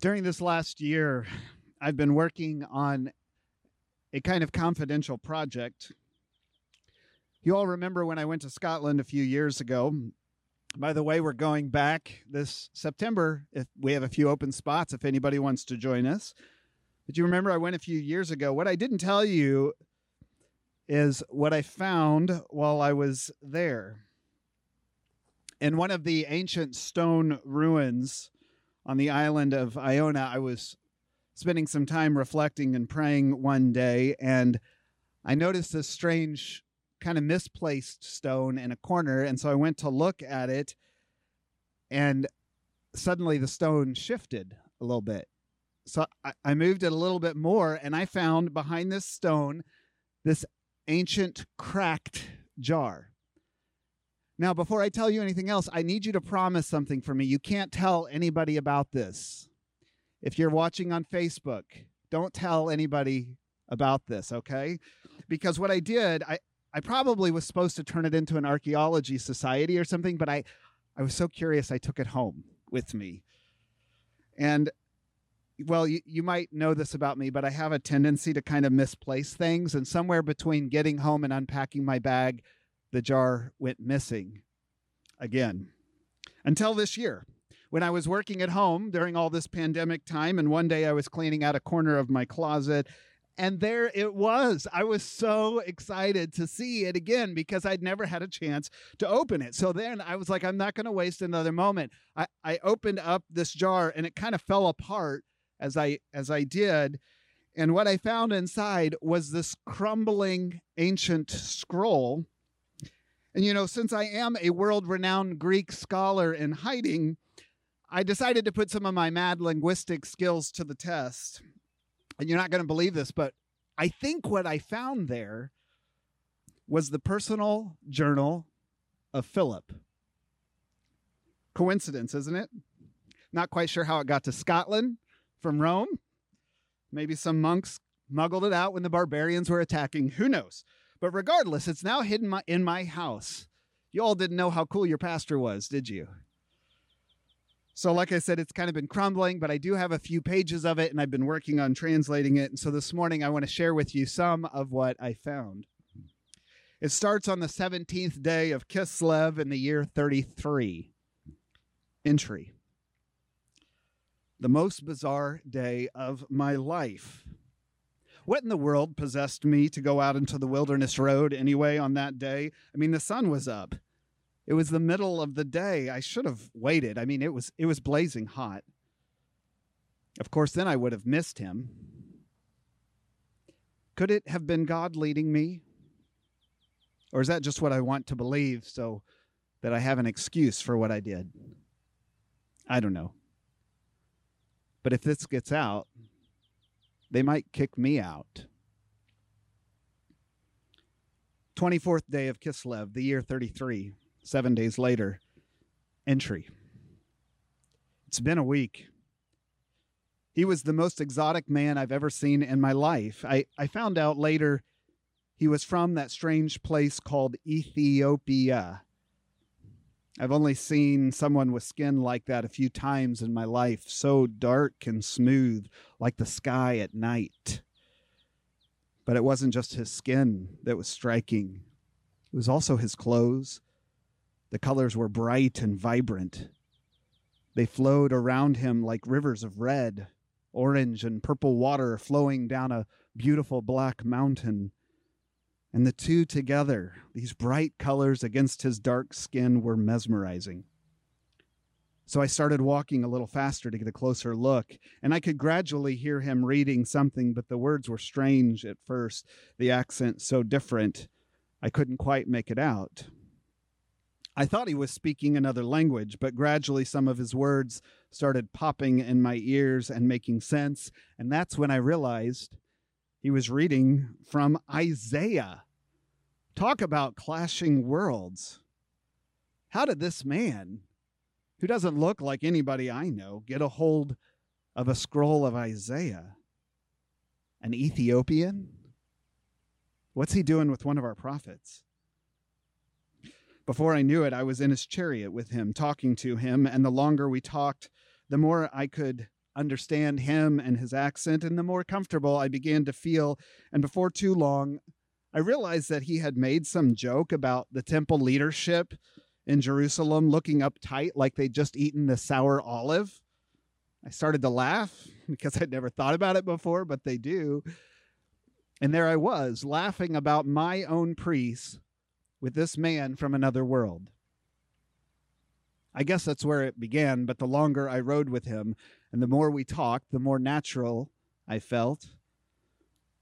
During this last year, I've been working on a kind of confidential project. You all remember when I went to Scotland a few years ago. By the way, we're going back this September. If we have a few open spots, if anybody wants to join us. But you remember I went a few years ago. What I didn't tell you is what I found while I was there. In one of the ancient stone ruins on the island of Iona, I was spending some time reflecting and praying one day, and I noticed this strange, kind of misplaced stone in a corner. And so I went to look at it, and suddenly the stone shifted a little bit. So I, I moved it a little bit more, and I found behind this stone this ancient cracked jar. Now, before I tell you anything else, I need you to promise something for me. You can't tell anybody about this. If you're watching on Facebook, don't tell anybody about this, okay? Because what I did, I, I probably was supposed to turn it into an archaeology society or something, but I, I was so curious I took it home with me. And well, you, you might know this about me, but I have a tendency to kind of misplace things. And somewhere between getting home and unpacking my bag, the jar went missing again until this year when I was working at home during all this pandemic time. And one day I was cleaning out a corner of my closet. And there it was. I was so excited to see it again because I'd never had a chance to open it. So then I was like, I'm not going to waste another moment. I, I opened up this jar and it kind of fell apart as I as I did. And what I found inside was this crumbling ancient scroll and you know, since I am a world renowned Greek scholar in hiding, I decided to put some of my mad linguistic skills to the test. And you're not going to believe this, but I think what I found there was the personal journal of Philip. Coincidence, isn't it? Not quite sure how it got to Scotland from Rome. Maybe some monks muggled it out when the barbarians were attacking. Who knows? But regardless, it's now hidden my, in my house. You all didn't know how cool your pastor was, did you? So, like I said, it's kind of been crumbling, but I do have a few pages of it and I've been working on translating it. And so this morning I want to share with you some of what I found. It starts on the 17th day of Kislev in the year 33. Entry. The most bizarre day of my life. What in the world possessed me to go out into the wilderness road anyway on that day? I mean, the sun was up. It was the middle of the day. I should have waited. I mean, it was it was blazing hot. Of course, then I would have missed him. Could it have been God leading me? Or is that just what I want to believe so that I have an excuse for what I did? I don't know. But if this gets out, they might kick me out. 24th day of Kislev, the year 33, seven days later. Entry. It's been a week. He was the most exotic man I've ever seen in my life. I, I found out later he was from that strange place called Ethiopia. I've only seen someone with skin like that a few times in my life, so dark and smooth, like the sky at night. But it wasn't just his skin that was striking, it was also his clothes. The colors were bright and vibrant. They flowed around him like rivers of red, orange, and purple water flowing down a beautiful black mountain. And the two together, these bright colors against his dark skin, were mesmerizing. So I started walking a little faster to get a closer look, and I could gradually hear him reading something, but the words were strange at first, the accent so different, I couldn't quite make it out. I thought he was speaking another language, but gradually some of his words started popping in my ears and making sense, and that's when I realized he was reading from Isaiah. Talk about clashing worlds. How did this man, who doesn't look like anybody I know, get a hold of a scroll of Isaiah? An Ethiopian? What's he doing with one of our prophets? Before I knew it, I was in his chariot with him, talking to him, and the longer we talked, the more I could understand him and his accent, and the more comfortable I began to feel. And before too long, I realized that he had made some joke about the temple leadership in Jerusalem looking uptight like they'd just eaten the sour olive. I started to laugh because I'd never thought about it before, but they do. And there I was, laughing about my own priests with this man from another world. I guess that's where it began, but the longer I rode with him and the more we talked, the more natural I felt.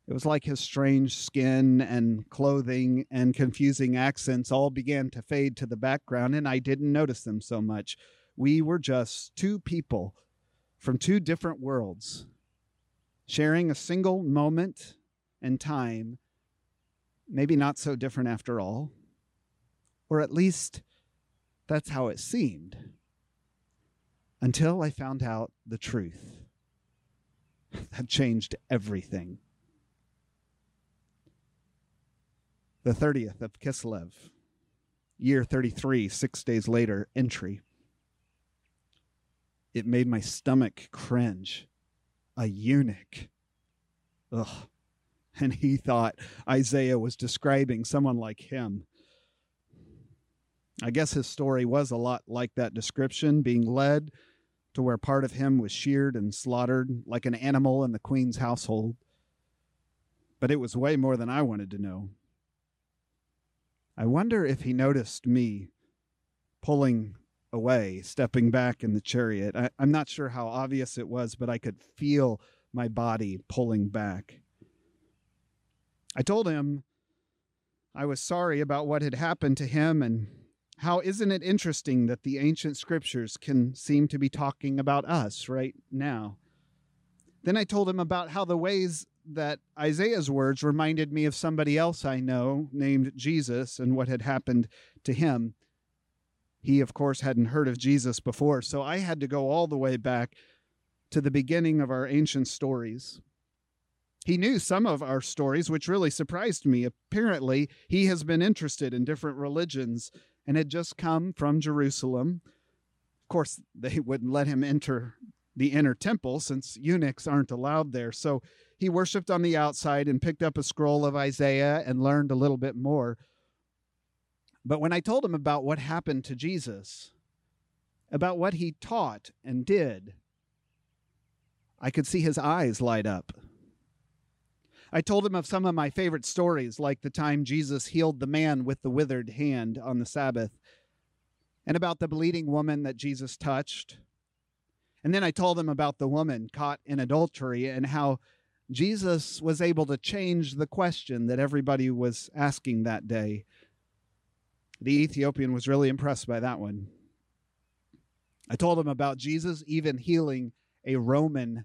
It was like his strange skin and clothing and confusing accents all began to fade to the background, and I didn't notice them so much. We were just two people from two different worlds, sharing a single moment and time, maybe not so different after all. Or at least that's how it seemed. Until I found out the truth. that changed everything. The 30th of Kislev, year 33, six days later, entry. It made my stomach cringe. A eunuch. Ugh. And he thought Isaiah was describing someone like him. I guess his story was a lot like that description, being led to where part of him was sheared and slaughtered like an animal in the queen's household. But it was way more than I wanted to know. I wonder if he noticed me pulling away, stepping back in the chariot. I, am not sure how obvious it was, but I could feel my body pulling back. I told him I was sorry about what had happened to him and how isn't it interesting that the ancient scriptures can seem to be talking about us right now? Then I told him about how the ways that Isaiah's words reminded me of somebody else I know named Jesus and what had happened to him. He, of course, hadn't heard of Jesus before, so I had to go all the way back to the beginning of our ancient stories. He knew some of our stories, which really surprised me. Apparently, he has been interested in different religions and had just come from Jerusalem. Of course, they wouldn't let him enter the inner temple since eunuchs aren't allowed there. So he worshiped on the outside and picked up a scroll of Isaiah and learned a little bit more. But when I told him about what happened to Jesus, about what he taught and did, I could see his eyes light up. I told him of some of my favorite stories, like the time Jesus healed the man with the withered hand on the Sabbath, and about the bleeding woman that Jesus touched. And then I told him about the woman caught in adultery and how Jesus was able to change the question that everybody was asking that day. The Ethiopian was really impressed by that one. I told him about Jesus even healing a Roman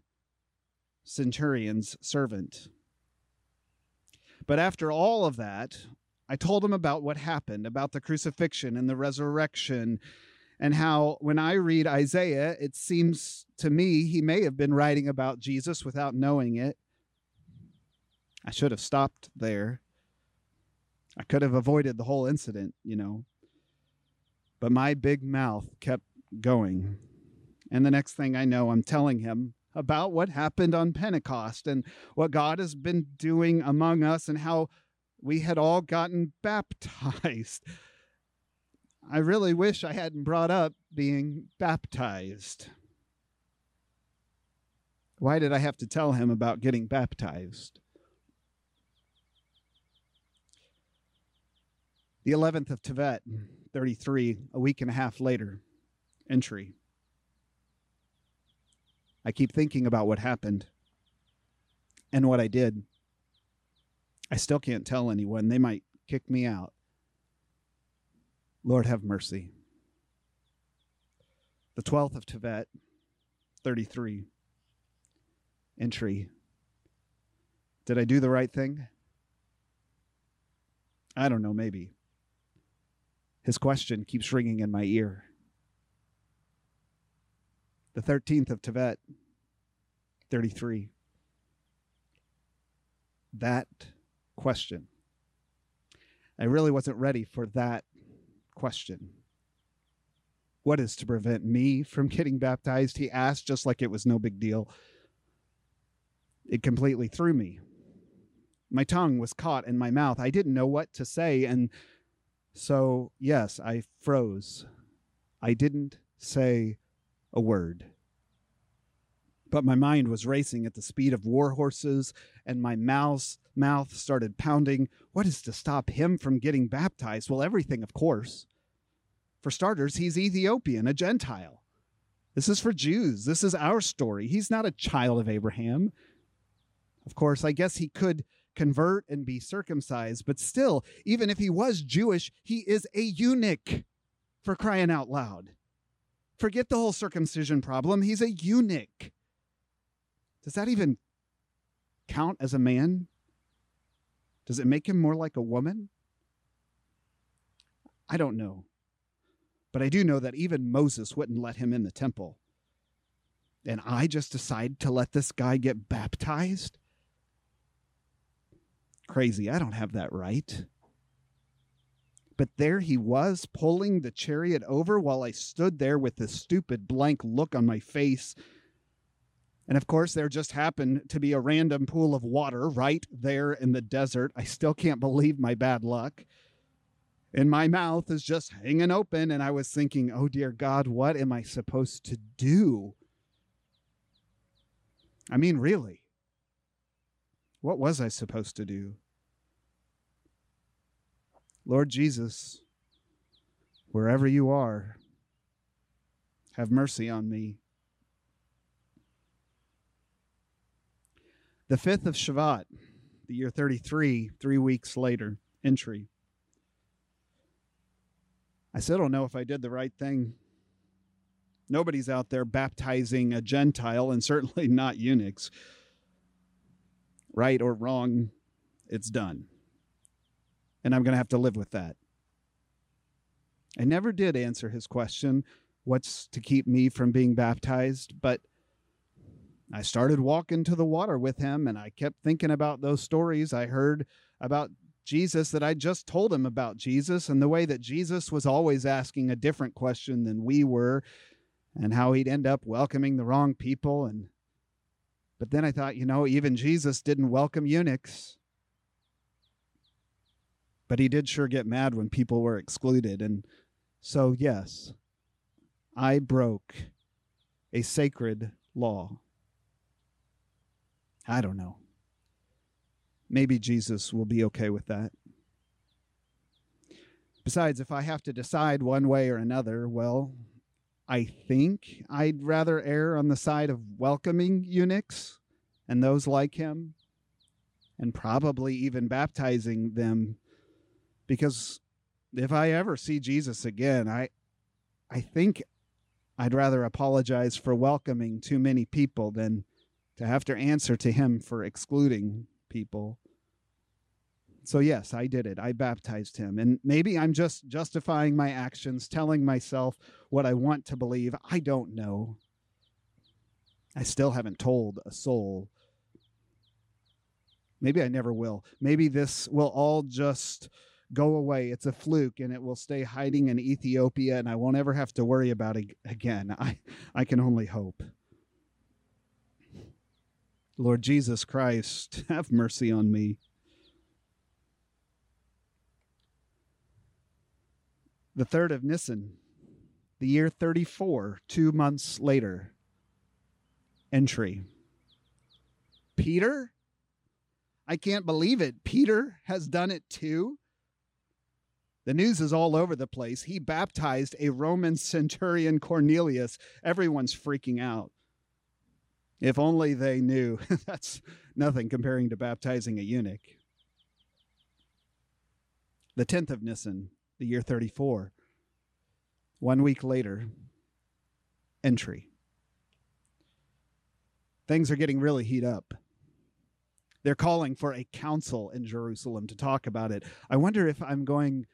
centurion's servant. But after all of that, I told him about what happened, about the crucifixion and the resurrection, and how when I read Isaiah, it seems to me he may have been writing about Jesus without knowing it. I should have stopped there. I could have avoided the whole incident, you know. But my big mouth kept going. And the next thing I know, I'm telling him about what happened on Pentecost and what God has been doing among us and how we had all gotten baptized. I really wish I hadn't brought up being baptized. Why did I have to tell him about getting baptized? The 11th of Tevet, 33, a week and a half later, entry. I keep thinking about what happened and what I did. I still can't tell anyone. They might kick me out. Lord, have mercy. The 12th of Tevet, 33. Entry. Did I do the right thing? I don't know, maybe. His question keeps ringing in my ear the 13th of Tevet, 33. That question. I really wasn't ready for that question. What is to prevent me from getting baptized? He asked, just like it was no big deal. It completely threw me. My tongue was caught in my mouth. I didn't know what to say. And so, yes, I froze. I didn't say a word. But my mind was racing at the speed of war horses, and my mouth, mouth started pounding. What is to stop him from getting baptized? Well, everything, of course. For starters, he's Ethiopian, a Gentile. This is for Jews. This is our story. He's not a child of Abraham. Of course, I guess he could convert and be circumcised, but still, even if he was Jewish, he is a eunuch for crying out loud. Forget the whole circumcision problem. He's a eunuch. Does that even count as a man? Does it make him more like a woman? I don't know. But I do know that even Moses wouldn't let him in the temple. And I just decide to let this guy get baptized? Crazy. I don't have that right. But there he was, pulling the chariot over while I stood there with this stupid blank look on my face. And of course, there just happened to be a random pool of water right there in the desert. I still can't believe my bad luck. And my mouth is just hanging open. And I was thinking, oh dear God, what am I supposed to do? I mean, really, what was I supposed to do? Lord Jesus, wherever you are, have mercy on me. The 5th of Shevat, the year 33, three weeks later, entry. I still don't know if I did the right thing. Nobody's out there baptizing a Gentile, and certainly not eunuchs. Right or wrong, it's done and I'm going to have to live with that. I never did answer his question, what's to keep me from being baptized, but I started walking to the water with him and I kept thinking about those stories I heard about Jesus that I just told him about Jesus and the way that Jesus was always asking a different question than we were and how he'd end up welcoming the wrong people and but then I thought, you know, even Jesus didn't welcome eunuchs. But he did sure get mad when people were excluded. And so, yes, I broke a sacred law. I don't know. Maybe Jesus will be okay with that. Besides, if I have to decide one way or another, well, I think I'd rather err on the side of welcoming eunuchs and those like him, and probably even baptizing them because if I ever see Jesus again, I I think I'd rather apologize for welcoming too many people than to have to answer to him for excluding people. So yes, I did it. I baptized him. And maybe I'm just justifying my actions, telling myself what I want to believe. I don't know. I still haven't told a soul. Maybe I never will. Maybe this will all just go away. It's a fluke and it will stay hiding in Ethiopia and I won't ever have to worry about it again. I, I can only hope. Lord Jesus Christ, have mercy on me. The third of Nisan, the year 34, two months later. Entry Peter? I can't believe it. Peter has done it too. The news is all over the place. He baptized a Roman centurion Cornelius. Everyone's freaking out. If only they knew. That's nothing comparing to baptizing a eunuch. The 10th of Nisan, the year 34. One week later, entry. Things are getting really heat up. They're calling for a council in Jerusalem to talk about it. I wonder if I'm going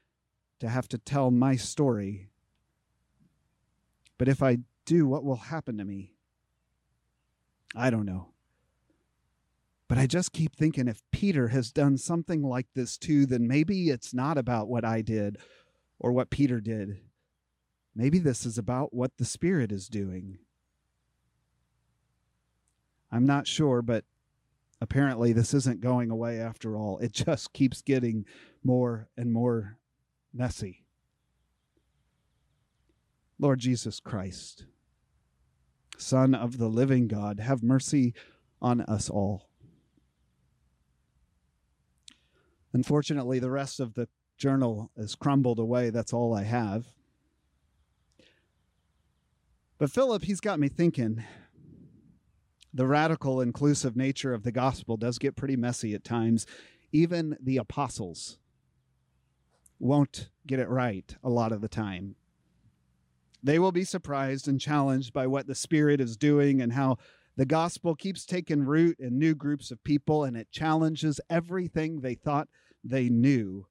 to have to tell my story. But if I do, what will happen to me? I don't know. But I just keep thinking if Peter has done something like this too, then maybe it's not about what I did or what Peter did. maybe this is about what the Spirit is doing. I'm not sure, but apparently this isn't going away after all. It just keeps getting more and more messy. Lord Jesus Christ, Son of the living God, have mercy on us all. Unfortunately, the rest of the journal is crumbled away. That's all I have. But Philip, he's got me thinking. The radical, inclusive nature of the gospel does get pretty messy at times. Even the apostles won't get it right a lot of the time. They will be surprised and challenged by what the Spirit is doing and how the gospel keeps taking root in new groups of people and it challenges everything they thought they knew.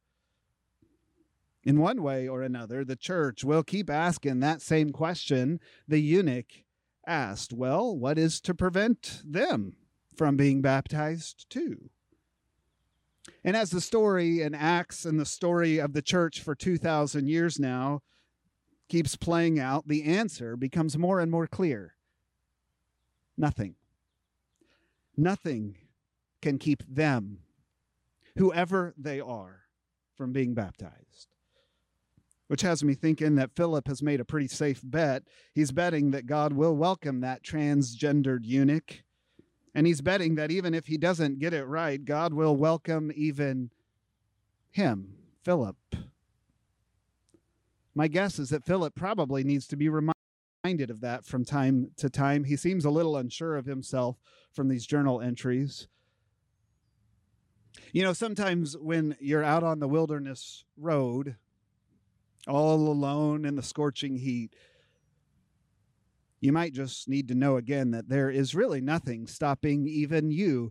In one way or another, the church will keep asking that same question the eunuch asked. Well, what is to prevent them from being baptized too? And as the story in Acts and the story of the church for 2,000 years now keeps playing out, the answer becomes more and more clear nothing. Nothing can keep them, whoever they are, from being baptized. Which has me thinking that Philip has made a pretty safe bet. He's betting that God will welcome that transgendered eunuch. And he's betting that even if he doesn't get it right, God will welcome even him, Philip. My guess is that Philip probably needs to be reminded of that from time to time. He seems a little unsure of himself from these journal entries. You know, sometimes when you're out on the wilderness road, all alone in the scorching heat, you might just need to know again that there is really nothing stopping even you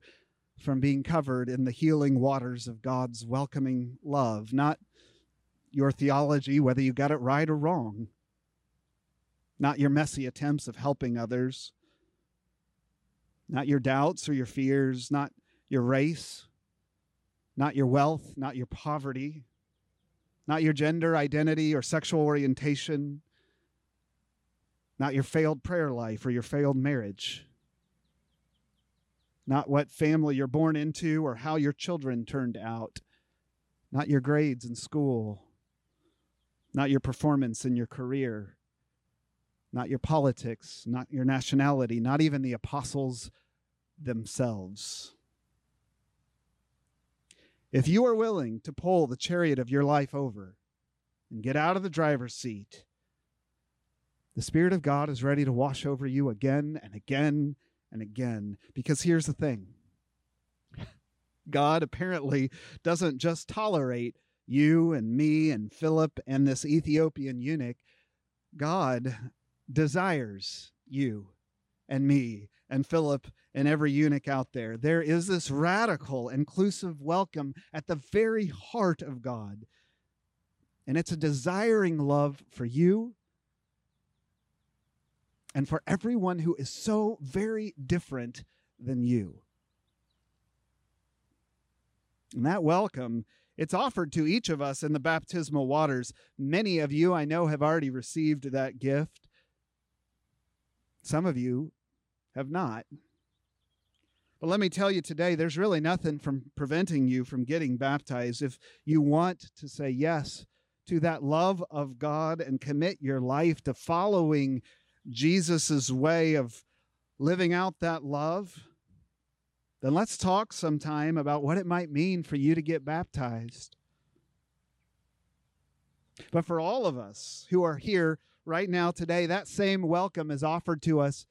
from being covered in the healing waters of God's welcoming love. Not your theology, whether you got it right or wrong, not your messy attempts of helping others, not your doubts or your fears, not your race, not your wealth, not your poverty, not your gender identity or sexual orientation, not your failed prayer life or your failed marriage, not what family you're born into or how your children turned out, not your grades in school, not your performance in your career, not your politics, not your nationality, not even the apostles themselves. If you are willing to pull the chariot of your life over and get out of the driver's seat, the Spirit of God is ready to wash over you again and again and again. Because here's the thing God apparently doesn't just tolerate you and me and Philip and this Ethiopian eunuch, God desires you and me and Philip and every eunuch out there. There is this radical, inclusive welcome at the very heart of God. And it's a desiring love for you and for everyone who is so very different than you. And that welcome it's offered to each of us in the baptismal waters. Many of you, I know, have already received that gift. Some of you have not. But let me tell you today, there's really nothing from preventing you from getting baptized. If you want to say yes to that love of God and commit your life to following Jesus' way of living out that love, then let's talk sometime about what it might mean for you to get baptized. But for all of us who are here right now today, that same welcome is offered to us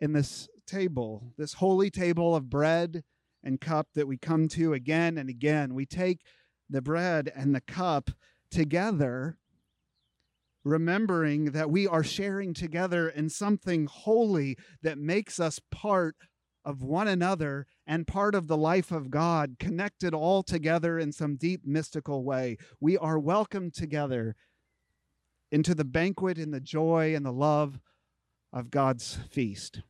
in this table, this holy table of bread and cup that we come to again and again. We take the bread and the cup together, remembering that we are sharing together in something holy that makes us part of one another and part of the life of God, connected all together in some deep mystical way. We are welcomed together into the banquet and the joy and the love of God's feast.